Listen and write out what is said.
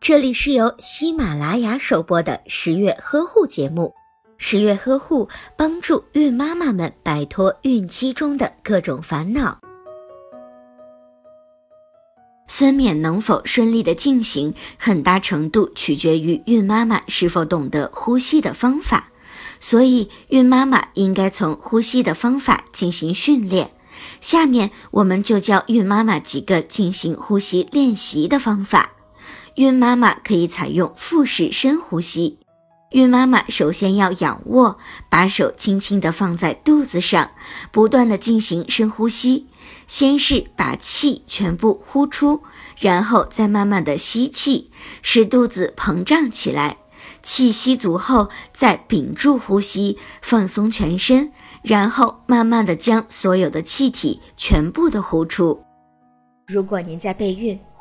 这里是由喜马拉雅首播的十月呵护节目。十月呵护帮助孕妈妈们摆脱孕期中的各种烦恼。分娩能否顺利的进行，很大程度取决于孕妈妈是否懂得呼吸的方法，所以孕妈妈应该从呼吸的方法进行训练。下面我们就教孕妈妈几个进行呼吸练习的方法。孕妈妈可以采用腹式深呼吸。孕妈妈首先要仰卧，把手轻轻地放在肚子上，不断地进行深呼吸。先是把气全部呼出，然后再慢慢地吸气，使肚子膨胀起来。气吸足后，再屏住呼吸，放松全身，然后慢慢地将所有的气体全部的呼出。如果您在备孕、